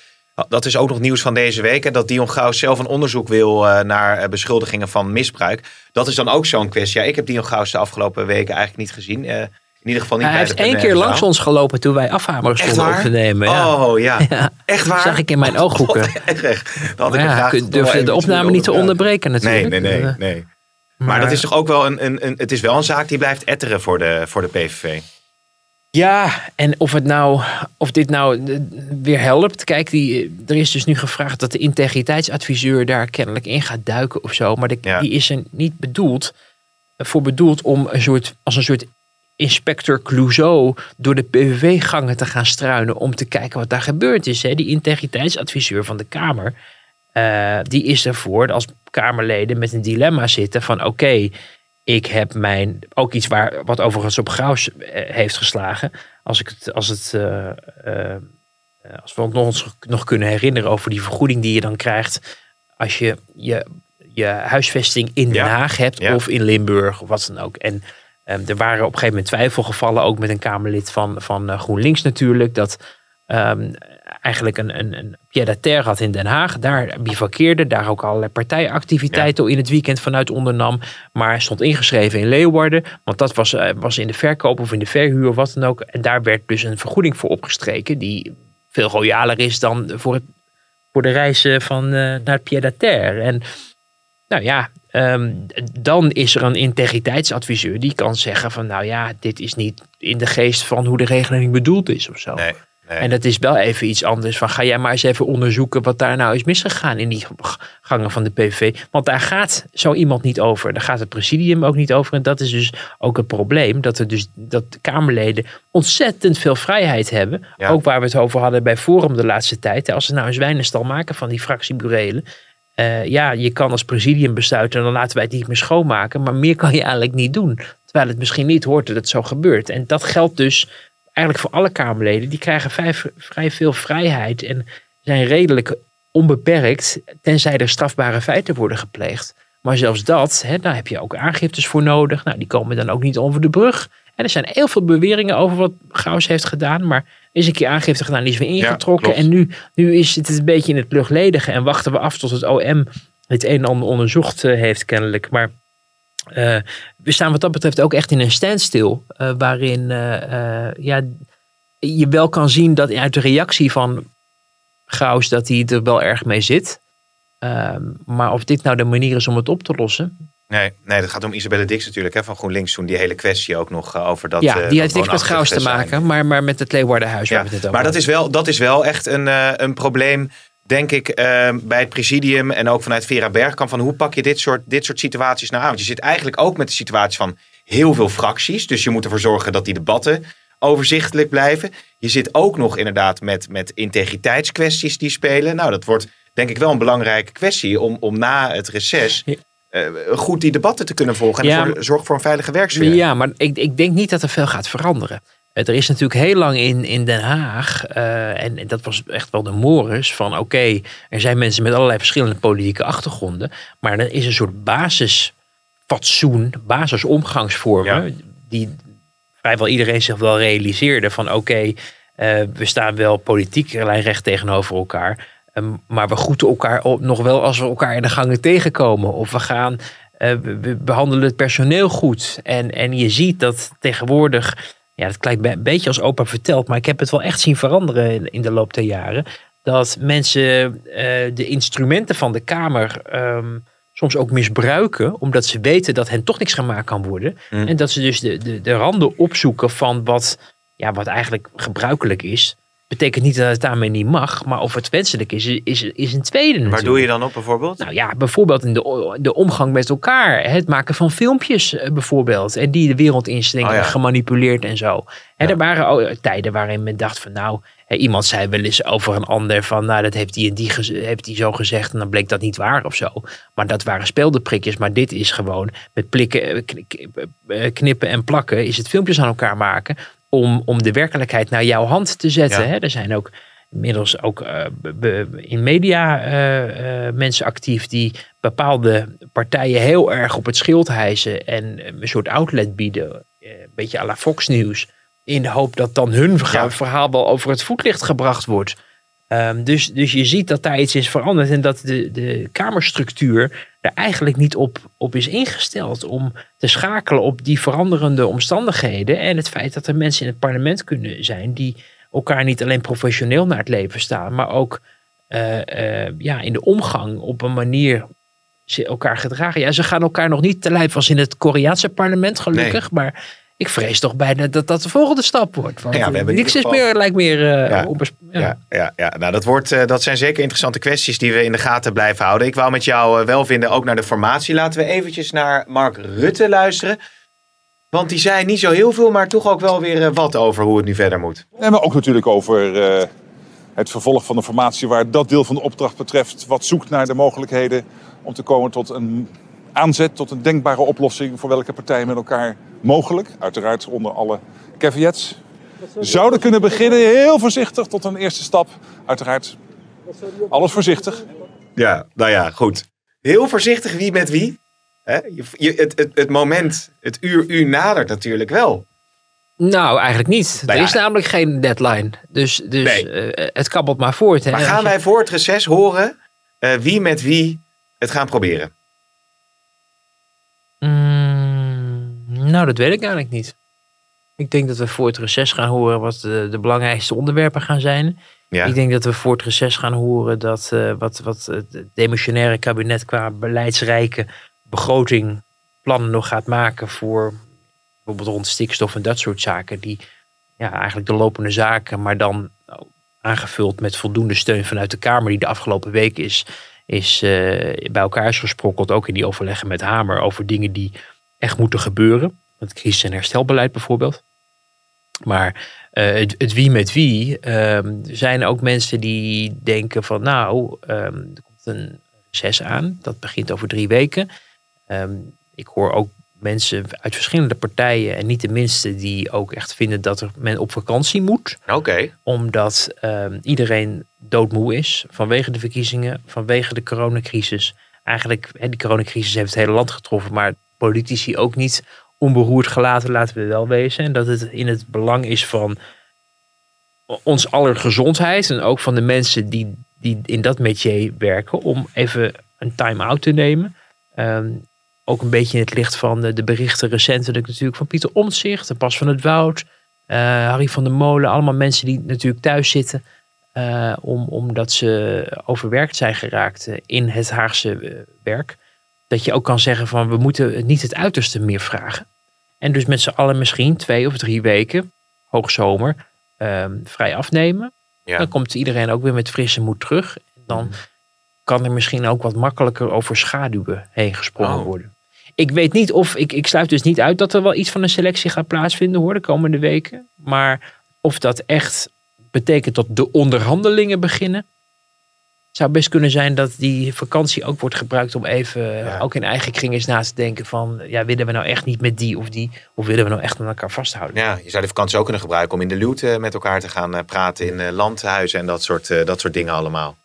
Speaker 3: dat is ook nog nieuws van deze week. Hè, dat Dion Gauws zelf een onderzoek wil eh, naar eh, beschuldigingen van misbruik. Dat is dan ook zo'n kwestie. Ja, ik heb Dion Gauws de afgelopen weken eigenlijk niet gezien. Eh, in ieder geval niet
Speaker 2: Hij heeft één keer langs ons gelopen toen wij afhamers
Speaker 3: Echt
Speaker 2: stonden op te nemen. Ja.
Speaker 3: Oh ja.
Speaker 2: Ja.
Speaker 3: Echt waar?
Speaker 2: Zag ik in mijn ooghoeken.
Speaker 3: Wat erg. Dat had
Speaker 2: Maar
Speaker 3: ik
Speaker 2: ja, de opname niet te onderbreken natuurlijk.
Speaker 3: Nee, nee, nee. Nee. Maar, dat is toch ook wel een, een, een, het is wel een zaak die blijft etteren voor de, voor de PVV.
Speaker 2: Ja, en of, het nou, of dit nou eh, weer helpt. Kijk, die, eh, er is dus nu gevraagd dat de integriteitsadviseur daar kennelijk in gaat duiken of zo. Maar de-
Speaker 3: Ja.
Speaker 2: die is er niet bedoeld, eh, voor bedoeld om een soort, als een soort inspector Clouseau door de PVV-gangen te gaan struinen om te kijken wat daar gebeurd is. Hè. Die integriteitsadviseur van de Kamer, die is ervoor als Kamerleden met een dilemma zitten van oké, ik heb mijn, ook iets waar, wat overigens op Graus eh, heeft geslagen, als ik het, als het, eh, eh, als we ons nog kunnen herinneren over die vergoeding die je dan krijgt als je je, je huisvesting in Den
Speaker 3: Ja.
Speaker 2: Haag hebt
Speaker 3: Ja.
Speaker 2: of in Limburg of wat dan ook. En ehm, er waren op een gegeven moment twijfelgevallen, ook met een Kamerlid van, van GroenLinks natuurlijk, dat ehm, eigenlijk een, een, een pied-à-terre had in Den Haag. Daar bivakkeerde, daar ook allerlei partijactiviteiten in het weekend vanuit ondernam. Maar stond ingeschreven in Leeuwarden, want dat was, eh, was in de verkoop of in de verhuur of wat dan ook. En daar werd dus een vergoeding voor opgestreken, die veel royaler is dan voor, het, voor de reizen van, eh, naar het pied-à-terre. En nou ja, ehm, dan is er een integriteitsadviseur die kan zeggen van nou ja, dit is niet in de geest van hoe de regeling bedoeld is of zo.
Speaker 3: Nee, nee.
Speaker 2: En dat is wel even iets anders van ga jij maar eens even onderzoeken wat daar nou is misgegaan in die gangen van de PVV. Want daar gaat zo iemand niet over. Daar gaat het presidium ook niet over. En dat is dus ook het probleem. Dat er dus dat de Kamerleden ontzettend veel vrijheid hebben.
Speaker 3: Ja.
Speaker 2: Ook waar we het over hadden bij Forum de laatste tijd. Als ze nou een zwijnenstal maken van die fractieburelen. eh, ja, je kan als presidium besluiten, dan laten wij het niet meer schoonmaken. Maar meer kan je eigenlijk niet doen. Terwijl het misschien niet hoort dat het zo gebeurt. En dat geldt dus eigenlijk voor alle Kamerleden. Die krijgen vrij, vrij veel vrijheid en zijn redelijk onbeperkt. Tenzij er strafbare feiten worden gepleegd. Maar zelfs dat, hè, daar heb je ook aangiftes voor nodig. Nou, die komen dan ook niet over de brug. En er zijn heel veel beweringen over wat Gauws heeft gedaan. Maar is een keer aangifte gedaan, die is weer ingetrokken. en nu, nu is het een beetje in het luchtledige. En wachten we af tot het OM het een en ander onderzocht eh, heeft kennelijk. Maar eh, we staan wat dat betreft ook echt in een standstill. eh, waarin eh, ja, je wel kan zien dat uit de reactie van Gauws dat hij er wel erg mee zit. Ehm, maar of dit nou de manier is om het op te lossen.
Speaker 3: Nee, nee, dat gaat om Isabelle Dix natuurlijk hè, van GroenLinks toen die hele kwestie ook nog over dat.
Speaker 2: ja, die heeft niks met Gauws te maken. Maar, maar met het Leeuwardenhuis
Speaker 3: Ja,
Speaker 2: waar we het over
Speaker 3: maar dat is, wel, dat is wel echt een, een probleem, denk ik, eh, bij het presidium en ook vanuit Vera Bergkamp. Van hoe pak je dit soort, dit soort situaties nou aan? Want je zit eigenlijk ook met de situatie van heel veel fracties. Dus je moet ervoor zorgen dat die debatten overzichtelijk blijven. Je zit ook nog inderdaad met, met integriteitskwesties die spelen. Nou, dat wordt denk ik wel een belangrijke kwestie om, om na het reces eh, goed die debatten te kunnen volgen. En
Speaker 2: Ja,
Speaker 3: zorg voor een veilige werksfeer.
Speaker 2: Ja, maar ik, ik denk niet dat er veel gaat veranderen. Er is natuurlijk heel lang in, in Den Haag, eh, en, en dat was echt wel de mores, van oké, er zijn mensen met allerlei verschillende politieke achtergronden, maar er is een soort basisfatsoen, basisomgangsvormen, die vrijwel iedereen zich wel realiseerde van oké, eh, we staan wel politiek lijnrecht tegenover elkaar, eh, maar we groeten elkaar op, nog wel als we elkaar in de gangen tegenkomen. Of we gaan, eh, we behandelen het personeel goed. En, en je ziet dat tegenwoordig, ja, dat klinkt een beetje als opa verteld, maar ik heb het wel echt zien veranderen in, in de loop der jaren. Dat mensen eh, de instrumenten van de Kamer ehm, soms ook misbruiken, omdat ze weten dat hen toch niks gemaakt kan worden.
Speaker 3: Mm.
Speaker 2: En dat ze dus de, de, de randen opzoeken van wat, ja, wat eigenlijk gebruikelijk is. Betekent niet dat het daarmee niet mag, maar of het wenselijk is, is, is een tweede
Speaker 3: Waar
Speaker 2: natuurlijk.
Speaker 3: doe je dan op bijvoorbeeld?
Speaker 2: Nou ja, bijvoorbeeld in de, de omgang met elkaar. Het maken van filmpjes eh, bijvoorbeeld. En die de wereld insteken,
Speaker 3: Oh ja.
Speaker 2: gemanipuleerd en zo. En er waren ook tijden waarin men dacht van nou... iemand zei wel eens over een ander van... nou dat heeft die en die, heeft die zo gezegd... en dan bleek dat niet waar of zo. Maar dat waren speeldeprikjes. Maar dit is gewoon met plikken, eh, eh, knippen en plakken... is het filmpjes aan elkaar maken... om, om de werkelijkheid naar jouw hand te zetten.
Speaker 3: Ja.
Speaker 2: Hè? Er zijn ook inmiddels ook eh, be- in media eh, eh, mensen actief die bepaalde partijen heel erg op het schild hijsen en een soort outlet bieden, een beetje à la Fox News, in de hoop dat dan hun verhaal,
Speaker 3: Ja.
Speaker 2: verhaal wel over het voetlicht gebracht wordt. Ehm, dus, dus je ziet dat daar iets is veranderd en dat de, de kamerstructuur er eigenlijk niet op, op is ingesteld om te schakelen op die veranderende omstandigheden en het feit dat er mensen in het parlement kunnen zijn die elkaar niet alleen professioneel naar het leven staan, maar ook eh, eh, ja, in de omgang op een manier ze elkaar gedragen. Ja, ze gaan elkaar nog niet te lijf als in het Koreaanse parlement, gelukkig. Maar ik vrees toch bijna dat dat de volgende stap wordt. Want
Speaker 3: Ja, we hebben in
Speaker 2: niks is meer, lijkt meer... eh,
Speaker 3: Ja.
Speaker 2: ja.
Speaker 3: Ja, ja, ja. Nou, dat, wordt, eh, dat zijn zeker interessante kwesties die we in de gaten blijven houden. Ik wou met jou eh, wel vinden, ook naar de formatie. Laten we eventjes naar Mark Rutte luisteren. Want die zei niet zo heel veel, maar toch ook wel weer wat over hoe het nu verder moet.
Speaker 9: Nee, maar ook natuurlijk over eh, het vervolg van de formatie waar dat deel van de opdracht betreft. Wat zoekt naar de mogelijkheden om te komen tot een aanzet, tot een denkbare oplossing voor welke partij met elkaar mogelijk. Uiteraard onder alle caveats. zouden kunnen beginnen. Heel voorzichtig tot een eerste stap. Uiteraard alles voorzichtig.
Speaker 3: Ja, nou ja, goed. Heel voorzichtig wie met wie. Hè? Je, je, het, het, het moment, het uur, uur nadert natuurlijk wel.
Speaker 2: Nou, eigenlijk niet.
Speaker 3: Nou
Speaker 2: er is namelijk geen deadline. Dus, dus
Speaker 3: Nee.
Speaker 2: eh, het kabbelt maar voort. Hè.
Speaker 3: Maar gaan wij voor het reces horen eh, wie met wie het gaan proberen?
Speaker 2: Mm, nou, dat weet ik eigenlijk niet. Ik denk dat we voor het reces gaan horen wat de, de belangrijkste onderwerpen gaan zijn.
Speaker 3: Ja.
Speaker 2: Ik denk dat we voor het reces gaan horen dat eh, wat, wat het demissionaire kabinet qua beleidsrijke begroting plannen nog gaat maken voor bijvoorbeeld rond stikstof en dat soort zaken. Die ja, eigenlijk de lopende zaken, maar dan aangevuld met voldoende steun vanuit de Kamer, die de afgelopen week is, is eh, bij elkaar is gesprokkeld. Ook in die overleggen met Hamer over dingen die echt moeten gebeuren. Het crisis- en herstelbeleid bijvoorbeeld. Maar eh, het, wie met wie er zijn ook mensen die denken van nou, ehm, er komt een reces aan. Dat begint over drie weken. Ehm, ik hoor ook mensen uit verschillende partijen en niet de minste die ook echt vinden dat er men op vakantie moet
Speaker 3: Oké.
Speaker 2: omdat ehm, iedereen doodmoe is vanwege de verkiezingen, vanwege de coronacrisis. Eigenlijk, hè, die coronacrisis heeft het hele land getroffen, maar politici ook niet onberoerd gelaten, laten we wel wezen. En dat het in het belang is van ons aller gezondheid en ook van de mensen die, die in dat métier werken, om even een time-out te nemen. Ehm, ook een beetje in het licht van de, de berichten recentelijk natuurlijk van Pieter Omtzigt, en Pas van het Woud, eh, Harry van der Molen, allemaal mensen die natuurlijk thuis zitten. eh, om, omdat ze overwerkt zijn geraakt eh, in het Haagse werk. Dat je ook kan zeggen van we moeten niet het uiterste meer vragen. En dus met z'n allen misschien twee of drie weken, hoogzomer, ehm, vrij afnemen.
Speaker 3: Ja.
Speaker 2: Dan komt iedereen ook weer met frisse moed terug. En dan kan er misschien ook wat makkelijker over schaduwen heen gesprongen
Speaker 3: Oh.
Speaker 2: worden. Ik weet niet of, ik, ik sluit dus niet uit dat er wel iets van een selectie gaat plaatsvinden hoor, de komende weken. Maar of dat echt betekent dat de onderhandelingen beginnen. Het zou best kunnen zijn dat die vakantie ook wordt gebruikt om even,
Speaker 3: Ja.
Speaker 2: ook in eigen kring eens na te denken van, ja, willen we nou echt niet met die of die, of willen we nou echt aan elkaar vasthouden?
Speaker 3: Ja, je zou de vakantie ook kunnen gebruiken om in de luwte met elkaar te gaan eh, praten in eh, landhuizen en dat soort, eh, dat soort dingen allemaal.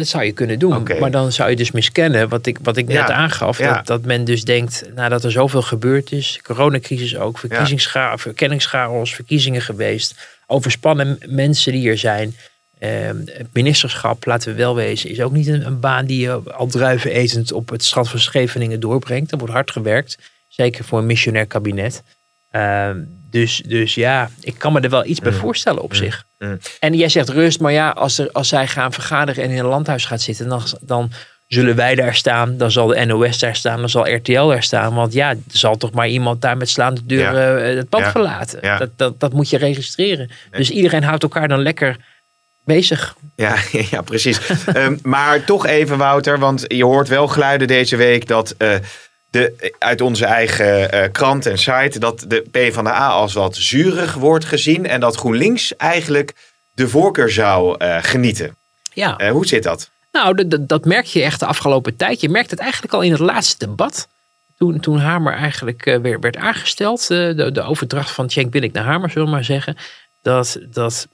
Speaker 2: Dat zou je kunnen doen. Maar dan zou je dus miskennen wat ik, wat ik net
Speaker 3: Ja,
Speaker 2: aangaf.
Speaker 3: ja.
Speaker 2: Dat, dat men dus denkt, nadat er zoveel gebeurd is, coronacrisis ook, verkiezingscha verkenningschaos, verkiezingen geweest, overspannen mensen die er zijn. Het ministerschap, laten we wel wezen, is ook niet een, een baan die je al druiven etend op het strand van Scheveningen doorbrengt. Er wordt hard gewerkt, zeker voor een missionair kabinet. Ehm, dus, dus ja, ik kan me er wel iets bij voorstellen op zich.
Speaker 3: mm.
Speaker 2: En jij zegt rust, maar ja, als, er, als zij gaan vergaderen en in een landhuis gaat zitten, dan, dan zullen wij daar staan, dan zal de NOS daar staan, dan zal RTL daar staan. Want ja, er zal toch maar iemand daar met slaande deuren eh, het pad
Speaker 3: Ja.
Speaker 2: verlaten.
Speaker 3: Ja.
Speaker 2: Dat, dat, dat moet je registreren. Dus iedereen houdt elkaar dan lekker bezig.
Speaker 3: Ja, ja precies. Ehm, maar toch even, Wouter, want je hoort wel geluiden deze week dat eh, de, uit onze eigen eh, krant en site dat de PvdA als wat zurig wordt gezien en dat GroenLinks eigenlijk de voorkeur zou eh, genieten.
Speaker 2: Ja.
Speaker 3: Eh, hoe zit dat?
Speaker 2: Nou, dat- merk je echt de afgelopen tijd. Je merkt het eigenlijk al in het laatste debat. Toen, toen Hamer eigenlijk weer werd aangesteld. de, de overdracht van Cenk Willink naar Hamer, zullen we maar zeggen. Dat, dat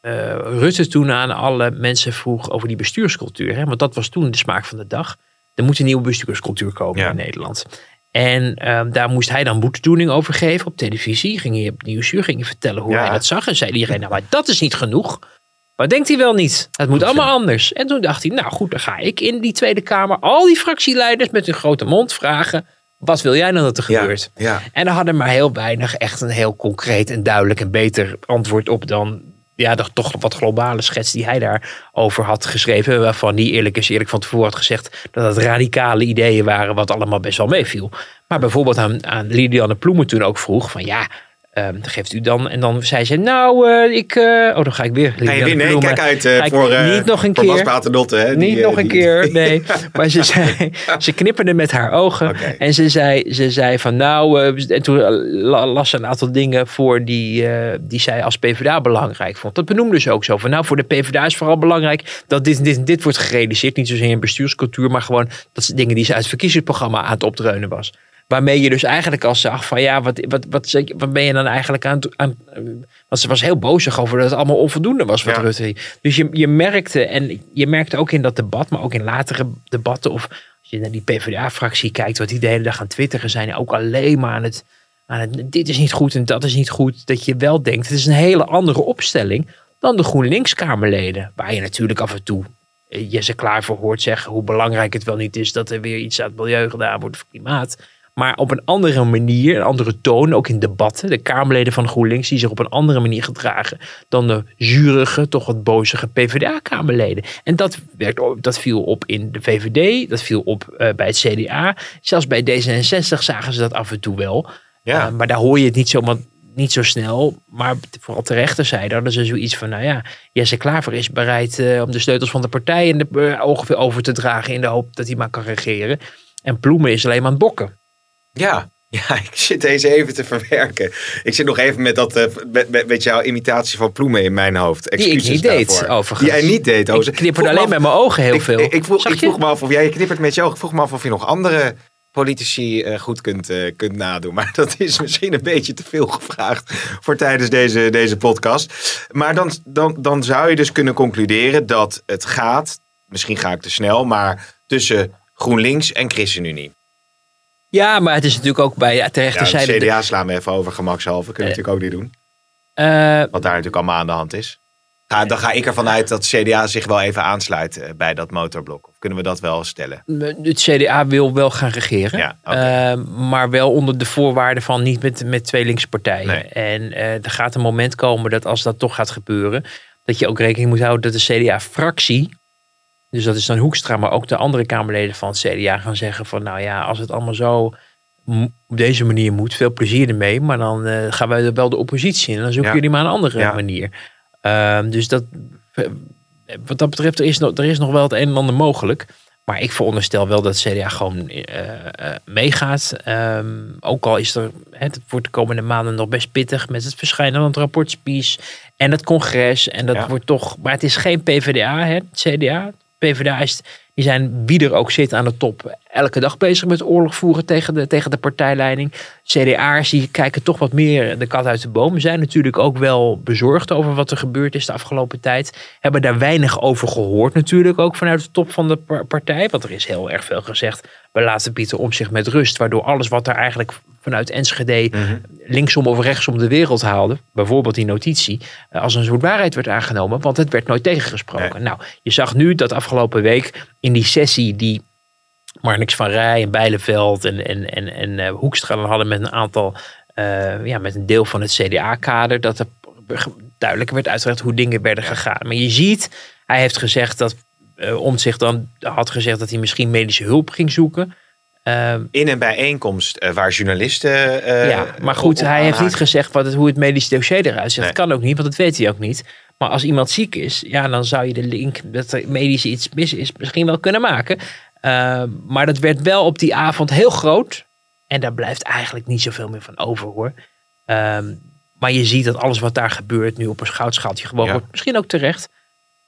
Speaker 2: Rutte toen aan alle mensen vroeg over die bestuurscultuur. Hè? Want dat was toen de smaak van de dag. Er moet een nieuwe bestuurscultuur komen
Speaker 3: Ja.
Speaker 2: in Nederland. En ehm, daar moest hij dan boetedoening over geven op televisie. Ging hij op Nieuwsuur, ging hij vertellen hoe
Speaker 3: Ja.
Speaker 2: hij dat zag. En zei iedereen, nou maar dat is niet genoeg. Maar denkt hij wel niet. Het moet allemaal anders. En toen dacht hij, nou goed, dan ga ik in die Tweede Kamer al die fractieleiders met hun grote mond vragen. Wat wil jij nou dat er gebeurt?
Speaker 3: ja.
Speaker 2: En er hadden maar heel weinig echt een heel concreet en duidelijk en beter antwoord op dan ja, de toch wat globale schets die hij daarover had geschreven. Waarvan hij eerlijk is eerlijk van tevoren had gezegd dat het radicale ideeën waren wat allemaal best wel meeviel. Maar bijvoorbeeld aan, aan Lilianne Ploemen toen ook vroeg van ja, ehm, geeft u dan... En dan zei ze nou, eh, ik... eh, oh, dan ga ik weer
Speaker 3: Ga je
Speaker 2: Lilianne
Speaker 3: weer? Nee,
Speaker 2: Ploemen.
Speaker 3: kijk uit eh, voor,
Speaker 2: niet nog een
Speaker 3: voor
Speaker 2: keer.
Speaker 3: Hè, die,
Speaker 2: Niet nog een
Speaker 3: die-
Speaker 2: keer, nee. Maar ze, zei, ze knipperde met haar ogen. En ze zei, ze zei van nou... en toen la- las ze een aantal dingen voor die, die zij als PvdA belangrijk vond. Dat benoemde ze ook zo. Van nou, voor de PvdA is vooral belangrijk dat dit en dit en dit wordt gerealiseerd. Niet zozeer in bestuurscultuur, maar gewoon dat ze dingen die ze uit het verkiezingsprogramma aan het opdreunen was. Waarmee je dus eigenlijk al zag van ja, wat, wat, wat, wat ben je dan eigenlijk aan, aan Want ze was heel bozig over dat het allemaal onvoldoende was wat
Speaker 3: Ja.
Speaker 2: Rutte. Dus je, je merkte, en je merkte ook in dat debat, maar ook in latere debatten, of als je naar die PvdA-fractie kijkt, wat die de hele dag aan twitteren zijn, ook alleen maar aan het, aan het, dit is niet goed en dat is niet goed, dat je wel denkt, het is een hele andere opstelling dan de GroenLinks-Kamerleden, waar je natuurlijk af en toe eh, Jesse Klaver hoort zeggen hoe belangrijk het wel niet is dat er weer iets aan het milieu gedaan wordt of klimaat. Maar op een andere manier, een andere toon, ook in debatten. De Kamerleden van GroenLinks die zich op een andere manier gedragen dan de zurige, toch wat bozige PvdA-Kamerleden. En dat, werd, op- dat viel op in de VVD, dat viel op eh, bij het CDA. Zelfs bij D66 zagen ze dat af en toe wel.
Speaker 3: Ja.
Speaker 2: Eh, maar daar hoor je het niet zo, want niet zo snel. Maar vooral de rechterzijde hadden ze zoiets van, nou ja, Jesse Klaver is bereid eh, om de sleutels van de partij in de ongeveer over te dragen in de hoop dat hij maar kan regeren. En Ploemen is alleen maar aan het bokken.
Speaker 3: Ja. Ja, ik zit deze even te verwerken. Ik zit nog even met, dat, eh, met, met, met jouw imitatie van Ploemen in mijn hoofd.
Speaker 2: Die ik
Speaker 3: Excuses
Speaker 2: niet deed,
Speaker 3: daarvoor.
Speaker 2: overigens.
Speaker 3: Die jij niet deed.
Speaker 2: Ik
Speaker 3: Oze.
Speaker 2: knipperde alleen
Speaker 3: af-
Speaker 2: met mijn ogen heel
Speaker 3: ik,
Speaker 2: veel.
Speaker 3: Ik, ik ik vroeg me af of jij knippert met je ogen. Ik vroeg me af of je nog andere politici eh, goed kunt, eh, kunt nadoen. Maar dat is misschien een beetje te veel gevraagd voor tijdens deze, deze podcast. Maar dan, dan, dan zou je dus kunnen concluderen dat het gaat, misschien ga ik te snel, maar tussen GroenLinks en ChristenUnie.
Speaker 2: Ja, maar het is natuurlijk ook bij ja, de
Speaker 3: Ja,
Speaker 2: rechterzijde.
Speaker 3: het CDA slaan we even over gemakshalve. Kunnen we natuurlijk ook niet doen.
Speaker 2: Eh,
Speaker 3: Wat daar natuurlijk allemaal aan de hand is. Ga, dan ga ik ervan uit dat CDA zich wel even aansluit eh, bij dat motorblok. Of kunnen we dat wel stellen?
Speaker 2: het CDA wil wel gaan regeren.
Speaker 3: Ja, oké.
Speaker 2: eh, maar wel onder de voorwaarden van niet met, met twee linkse partijen.
Speaker 3: Nee.
Speaker 2: En eh, er gaat een moment komen dat als dat toch gaat gebeuren, dat je ook rekening moet houden dat de CDA-fractie, dus dat is dan Hoekstra, maar ook de andere Kamerleden van het CDA gaan zeggen van nou ja, als het allemaal zo op deze manier moet, veel plezier ermee, maar dan eh, gaan wij wel de oppositie in en dan zoeken
Speaker 3: Ja.
Speaker 2: jullie maar een andere
Speaker 3: Ja.
Speaker 2: manier. Ehm, dus dat, wat dat betreft, er is, nog, er is nog wel het een en ander mogelijk. Maar ik veronderstel wel dat CDA gewoon eh, eh, meegaat. Ehm, ook al is er, het wordt de komende maanden nog best pittig met het verschijnen van het rapport Spies en het congres. En dat
Speaker 3: Ja.
Speaker 2: wordt toch, maar het is geen PvdA, hè, het CDA. PvdA is, die zijn wie er ook zit aan de top elke dag bezig met oorlog voeren tegen de, tegen de partijleiding. CDA'ers die kijken toch wat meer de kat uit de boom. Zijn natuurlijk ook wel bezorgd over wat er gebeurd is de afgelopen tijd. Hebben daar weinig over gehoord natuurlijk ook vanuit de top van de par- partij. Want er is heel erg veel gezegd. We laten Pieter om zich met rust. Waardoor alles wat er eigenlijk vanuit Enschede linksom of rechtsom de wereld haalde. Bijvoorbeeld die notitie. eh, Als een soort waarheid werd aangenomen. Want het werd nooit tegengesproken. Nou, je zag nu dat afgelopen week in die sessie die Marnix van Rij en Bijleveld en, en, en, en eh, Hoekstra dan hadden met een aantal, eh, ja, met een deel van het CDA-kader, dat er duidelijker werd uitgelegd hoe dingen werden gegaan. Maar je ziet, hij heeft gezegd dat Omtzigt dan had gezegd dat hij misschien medische hulp ging zoeken. Ehm,
Speaker 3: In een bijeenkomst waar journalisten.
Speaker 2: ja, maar goed, hij heeft niet gezegd wat het, hoe het medisch dossier eruit ziet.
Speaker 3: Nee.
Speaker 2: Dat kan ook niet, want dat weet hij ook niet. Maar als iemand ziek is, ja, dan zou je de link dat er medisch iets mis is misschien wel kunnen maken. Uh, maar dat werd wel op die avond heel groot. En daar blijft eigenlijk niet zoveel meer van over hoor. Um, maar je ziet dat alles wat daar gebeurt nu op een goudschaaltje gewoon
Speaker 3: Ja.
Speaker 2: wordt. Misschien ook terecht.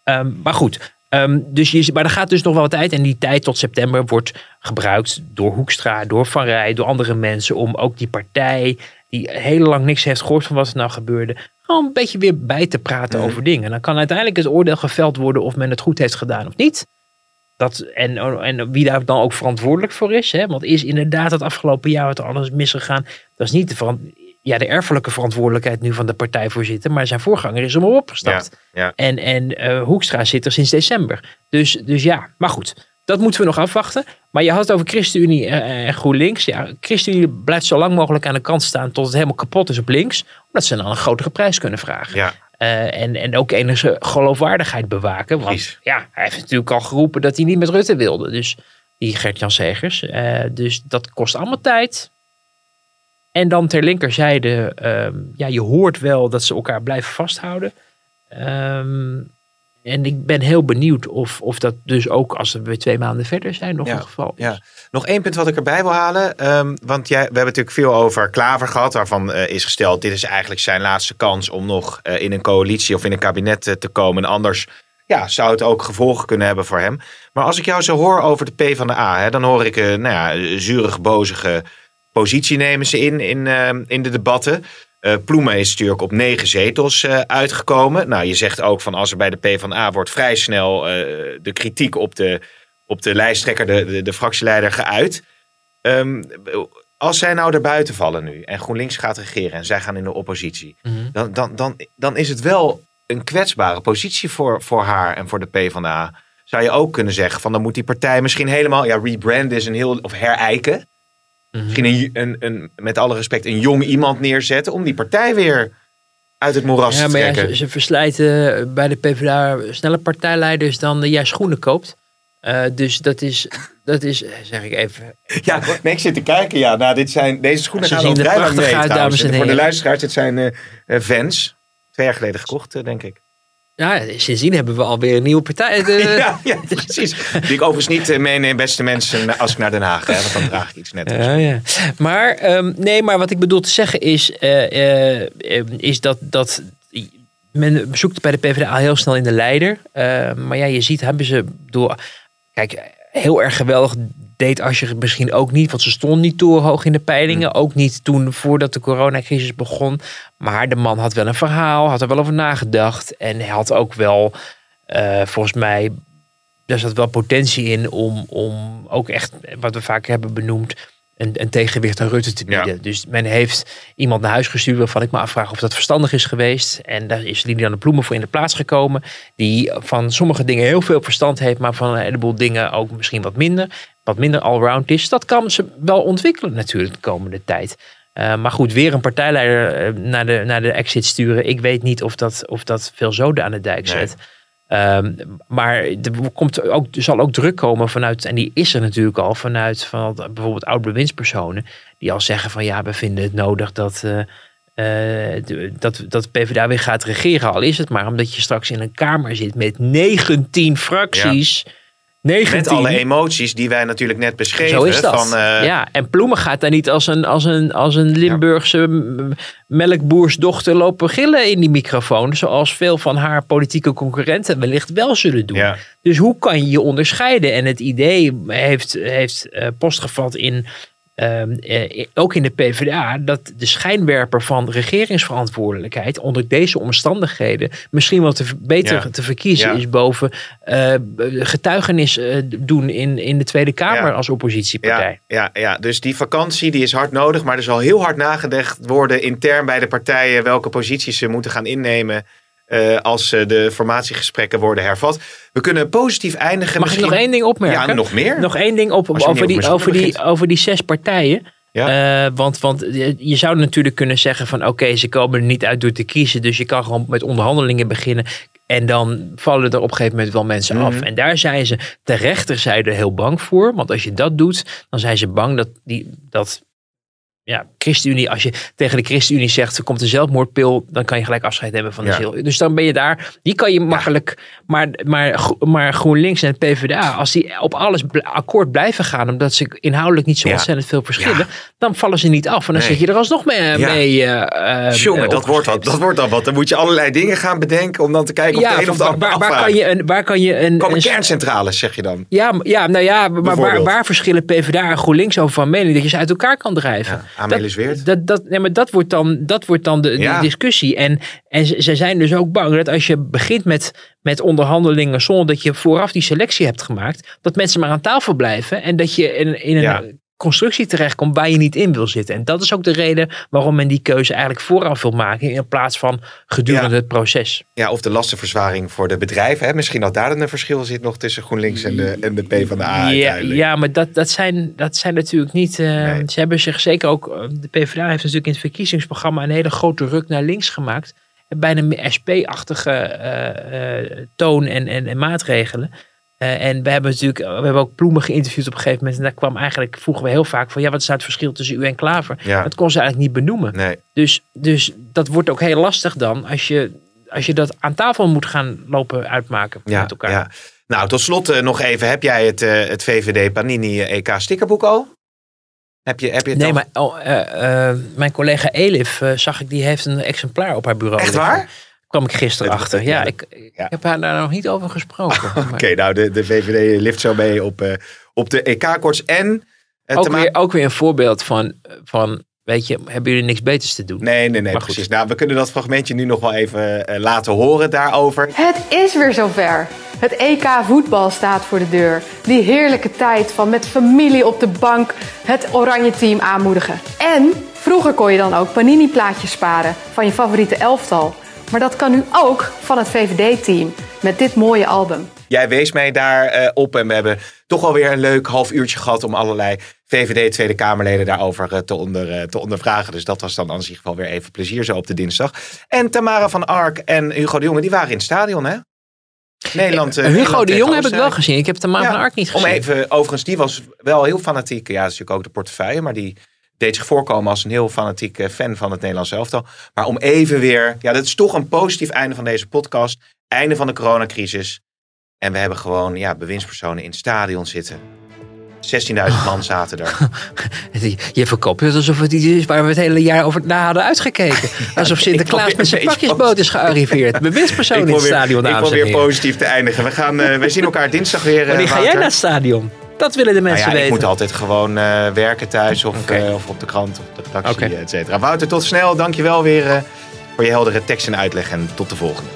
Speaker 2: Um, maar goed, Um, dus je, maar er gaat dus nog wel wat tijd. En die tijd tot september wordt gebruikt door Hoekstra, door Van Rij, door andere mensen. Om ook die partij, die heel lang niks heeft gehoord van wat er nou gebeurde. Gewoon een beetje weer bij te praten
Speaker 3: Mhm.
Speaker 2: over dingen. Dan kan uiteindelijk het oordeel geveld worden of men het goed heeft gedaan of niet. Dat, en, en wie daar dan ook verantwoordelijk voor is. Hè? Want is inderdaad het afgelopen jaar wat er alles misgegaan. Dat is niet de, ja, de erfelijke verantwoordelijkheid nu van de partijvoorzitter. Maar zijn voorganger is maar opgestapt.
Speaker 3: Ja, ja.
Speaker 2: En, en eh, Hoekstra zit er sinds december. Dus, dus ja, maar goed. Dat moeten we nog afwachten. Maar je had het over ChristenUnie eh, en GroenLinks. Ja, ChristenUnie blijft zo lang mogelijk aan de kant staan tot het helemaal kapot is op links. Omdat ze dan een grotere prijs kunnen vragen.
Speaker 3: Ja.
Speaker 2: Uh, en, en ook enige geloofwaardigheid bewaken. Want
Speaker 3: Precies.
Speaker 2: ja, hij heeft natuurlijk al geroepen dat hij niet met Rutte wilde. Dus die Gert-Jan Segers. Uh, dus dat kost allemaal tijd. En dan ter linkerzijde, um, ja, je hoort wel dat ze elkaar blijven vasthouden. Um, en ik ben heel benieuwd of, of dat dus ook als we weer twee maanden verder zijn nog
Speaker 3: Ja,
Speaker 2: een geval is.
Speaker 3: Ja. Nog één punt wat ik erbij wil halen. Um, want jij, we hebben natuurlijk veel over Klaver gehad. Waarvan uh, is gesteld, dit is eigenlijk zijn laatste kans om nog uh, in een coalitie of in een kabinet uh, te komen. En anders ja, zou het ook gevolgen kunnen hebben voor hem. Maar als ik jou zo hoor over de P van de A, hè, dan hoor ik nou ja, zurige, bozige positie nemen ze in, in, eh, in de debatten. Uh, Ploemen is natuurlijk op negen zetels uh, uitgekomen. Nou, je zegt ook van als er bij de PvdA wordt vrij snel de kritiek op de, op de lijsttrekker, de, de, de fractieleider geuit. Um, als zij nou erbuiten vallen nu en GroenLinks gaat regeren en zij gaan in de oppositie,
Speaker 2: Mhm.
Speaker 3: dan, dan, dan, dan is het wel een kwetsbare positie voor, voor haar en voor de PvdA. Zou je ook kunnen zeggen van dan moet die partij misschien helemaal, ja, rebranden is een heel, of herijken.
Speaker 2: Mhm.
Speaker 3: Misschien een, een, een, met alle respect een jong iemand neerzetten om die partij weer uit het moeras
Speaker 2: Ja,
Speaker 3: te
Speaker 2: maar ja,
Speaker 3: trekken.
Speaker 2: ze, ze verslijten bij de PvdA sneller partijleiders dan jij schoenen koopt. Uh, dus dat is, dat is, zeg ik even.
Speaker 3: Ja, nee, ik zit te kijken. Ja, nou, dit zijn, deze schoenen gaan
Speaker 2: zien er
Speaker 3: lang
Speaker 2: prachtig
Speaker 3: mee
Speaker 2: uit, dames en
Speaker 3: Voor de
Speaker 2: heren.
Speaker 3: luisteraars, dit zijn eh eh, Vans. Twee jaar geleden gekocht, eh, denk ik.
Speaker 2: Ja, sindsdien hebben we alweer een nieuwe partij. De,
Speaker 3: ja, ja, precies. Die ik overigens niet eh, meeneem, beste mensen, als ik naar Den Haag ga. Want dan draag ik iets net.
Speaker 2: Ja, ja. Maar, ehm, nee, maar wat ik bedoel te zeggen is, eh, eh, is dat, dat men zoekt bij de PvdA heel snel in de leider. Eh, maar ja, je ziet, hebben ze door. Kijk, heel erg geweldig deed Asscher het misschien ook niet. Want ze stond niet toe hoog in de peilingen. Ook niet toen voordat de coronacrisis begon. Maar de man had wel een verhaal, had er wel over nagedacht. En hij had ook wel, eh, volgens mij, daar zat wel potentie in om, om ook echt, wat we vaak hebben benoemd, een, een tegenwicht aan Rutte te bieden. Dus men heeft iemand naar huis gestuurd waarvan ik me afvraag of dat verstandig is geweest. En daar is Liliane Ploemen voor in de plaats gekomen. Die van sommige dingen heel veel verstand heeft, maar van een heleboel dingen ook misschien wat minder. Wat minder allround is. Dat kan ze wel ontwikkelen natuurlijk de komende tijd. Uh, maar goed, weer een partijleider uh, naar, de, naar de exit sturen. Ik weet niet of dat, of dat veel zoden aan de dijk zet. Nee. Um, maar er komt ook, er zal ook druk komen vanuit, en die is er natuurlijk al, vanuit van bijvoorbeeld oud-bewindspersonen. Die al zeggen van ja, we vinden het nodig dat, uh, uh, dat, dat PvdA weer gaat regeren. Al is het maar omdat je straks in een kamer zit met 19 fracties. Ja. 19.
Speaker 3: Met alle emoties die wij natuurlijk net beschreven.
Speaker 2: Zo is dat.
Speaker 3: Van, uh...
Speaker 2: Ja, en Ploemen gaat daar niet als een, als een, als een Limburgse ja. melkboersdochter lopen gillen in die microfoon. Zoals veel van haar politieke concurrenten wellicht wel zullen doen.
Speaker 3: Ja.
Speaker 2: Dus hoe kan je je onderscheiden? En het idee heeft, heeft uh, postgevat in ook in de PvdA, dat de schijnwerper van regeringsverantwoordelijkheid onder deze omstandigheden misschien wel te, beter ja. te verkiezen
Speaker 3: Ja.
Speaker 2: is boven uh, getuigenis doen in, in de Tweede Kamer
Speaker 3: Ja.
Speaker 2: als oppositiepartij.
Speaker 3: Ja, ja, ja, dus die vakantie die is hard nodig, maar er zal heel hard nagedacht worden intern bij de partijen welke posities ze moeten gaan innemen. Uh, als uh, de formatiegesprekken worden hervat. We kunnen positief eindigen.
Speaker 2: Mag
Speaker 3: misschien...
Speaker 2: ik nog één ding opmerken?
Speaker 3: Ja, nog meer.
Speaker 2: Nog één ding op, over, die, over, die, over die zes partijen.
Speaker 3: Ja.
Speaker 2: Uh, want, want je zou natuurlijk kunnen zeggen van oké, okay, ze komen er niet uit door te kiezen. Dus je kan gewoon met onderhandelingen beginnen. En dan vallen er op een gegeven moment wel mensen
Speaker 3: Mhm.
Speaker 2: mm -hmm. af. En daar zijn ze de rechterzijde heel bang voor. Want als je dat doet, dan zijn ze bang dat, die, dat ja, ChristenUnie, als je tegen de ChristenUnie zegt, er komt een zelfmoordpil, dan kan je gelijk afscheid hebben van de
Speaker 3: Ja.
Speaker 2: ziel. Dus dan ben je daar, die kan je makkelijk, maar, maar, maar GroenLinks en het PvdA, als die op alles akkoord blijven gaan, omdat ze inhoudelijk niet zo ontzettend veel verschillen, dan vallen ze niet af. En dan
Speaker 3: Nee.
Speaker 2: zit je er alsnog mee.
Speaker 3: Ja.
Speaker 2: mee eh,
Speaker 3: Jongen,
Speaker 2: eh,
Speaker 3: dat wordt,
Speaker 2: opgescheept.
Speaker 3: dat wordt dan wat. Dan moet je allerlei dingen gaan bedenken om dan te kijken of
Speaker 2: Ja,
Speaker 3: de een of de ander
Speaker 2: waar, waar kan je een, waar kan je een,
Speaker 3: Komen
Speaker 2: een
Speaker 3: kerncentrales, zeg je dan.
Speaker 2: ja, ja, nou ja, maar waar, waar verschillen PvdA en GroenLinks over van mening dat je ze uit elkaar kan drijven?
Speaker 3: Ja,
Speaker 2: Dat, dat, nee, maar dat wordt dan, dat wordt dan de, discussie. En, en ze, ze zijn dus ook bang dat als je begint met, met onderhandelingen zonder dat je vooraf die selectie hebt gemaakt, dat mensen maar aan tafel blijven en dat je in, in een
Speaker 3: Ja.
Speaker 2: Constructie terechtkomt waar je niet in wil zitten. En dat is ook de reden waarom men die keuze eigenlijk vooraf wil maken in plaats van gedurende
Speaker 3: Ja.
Speaker 2: het proces.
Speaker 3: Ja, of de lastenverzwaring voor de bedrijven. Hè? Misschien dat daar dan een verschil zit nog tussen GroenLinks en de, en de PvdA
Speaker 2: Ja,
Speaker 3: uiteindelijk.
Speaker 2: ja, maar dat, dat, zijn, dat zijn natuurlijk niet. eh,
Speaker 3: Nee.
Speaker 2: Ze hebben zich zeker ook. eh, De PvdA heeft natuurlijk in het verkiezingsprogramma een hele grote ruk naar links gemaakt. Bijna meer SP-achtige eh, toon en, en, en maatregelen. Eh, en we hebben natuurlijk, we hebben ook Ploemen geïnterviewd op een gegeven moment. En daar kwam eigenlijk, vroegen we heel vaak van, ja, wat is nou het verschil tussen u en Klaver?
Speaker 3: Ja.
Speaker 2: Dat kon ze eigenlijk niet benoemen.
Speaker 3: Nee.
Speaker 2: Dus, dus dat wordt ook heel lastig dan, als je, als je dat aan tafel moet gaan lopen uitmaken
Speaker 3: Ja,
Speaker 2: met elkaar.
Speaker 3: ja. Nou, tot slot eh, nog even. Heb jij het, eh, het VVD Panini EK stickerboek al? Heb je, heb je het
Speaker 2: Nee,
Speaker 3: al-
Speaker 2: maar oh, mijn collega Elif, zag ik, die heeft een exemplaar op haar bureau.
Speaker 3: Echt
Speaker 2: liggen.
Speaker 3: waar?
Speaker 2: Kwam ik gisteren achter. Ja,
Speaker 3: ja,
Speaker 2: ik, ik heb haar daar nog niet over gesproken.
Speaker 3: Oké, nou, de, de VVD lift zo mee op, eh, op de EK-koorts. En Eh,
Speaker 2: Ook weer, ook weer een voorbeeld van, van, weet je, hebben jullie niks beters te doen?
Speaker 3: Nee, nee, nee,
Speaker 2: Maar goed.
Speaker 3: precies. Nou, we kunnen dat fragmentje nu nog wel even eh, laten horen daarover.
Speaker 10: Het is weer zover. Het EK voetbal staat voor de deur. Die heerlijke tijd van met familie op de bank het oranje team aanmoedigen. En vroeger kon je dan ook panini-plaatjes sparen van je favoriete elftal. Maar dat kan nu ook van het VVD-team met dit mooie album.
Speaker 3: Jij wees mij daar eh, op en we hebben toch alweer een leuk half uurtje gehad om allerlei VVD Tweede Kamerleden daarover eh, te, onder, eh, te ondervragen. Dus dat was dan aan zich wel weer even plezier zo op de dinsdag. En Tamara van Ark en Hugo de Jonge, die waren in het stadion hè? Nederland. eh,
Speaker 2: Hugo
Speaker 3: Nederland
Speaker 2: de Jong heb ik wel gezien. Ik heb de
Speaker 3: Ja,
Speaker 2: van Ark niet
Speaker 3: Om
Speaker 2: gezien.
Speaker 3: even, overigens, die was wel heel fanatiek. Ja, dat is natuurlijk ook de portefeuille, maar die deed zich voorkomen als een heel fanatiek eh, fan van het Nederlands elftal. Maar om even weer, ja, dat is toch een positief einde van deze podcast. Einde van de coronacrisis. En we hebben gewoon, ja, bewindspersonen in het stadion zitten. 16.000 man zaten er.
Speaker 2: Je verkoopt het alsof het iets is waar we het hele jaar over na hadden uitgekeken. Alsof Sinterklaas met zijn pakjesboot is gearriveerd. Bewindspersoon in het stadion,
Speaker 3: ik
Speaker 2: dames
Speaker 3: probeer positief te eindigen. We, gaan, eh, we zien elkaar dinsdag weer, eh,
Speaker 2: Wanneer ga jij naar het stadion? Dat willen de
Speaker 3: Nou
Speaker 2: mensen
Speaker 3: ja, ik
Speaker 2: weten.
Speaker 3: moet altijd gewoon eh, werken thuis of, eh, of op de krant of de redactie,
Speaker 2: Oké.
Speaker 3: et cetera. Wouter, tot snel. Dankjewel weer eh, voor je heldere tekst en uitleg. En tot de volgende.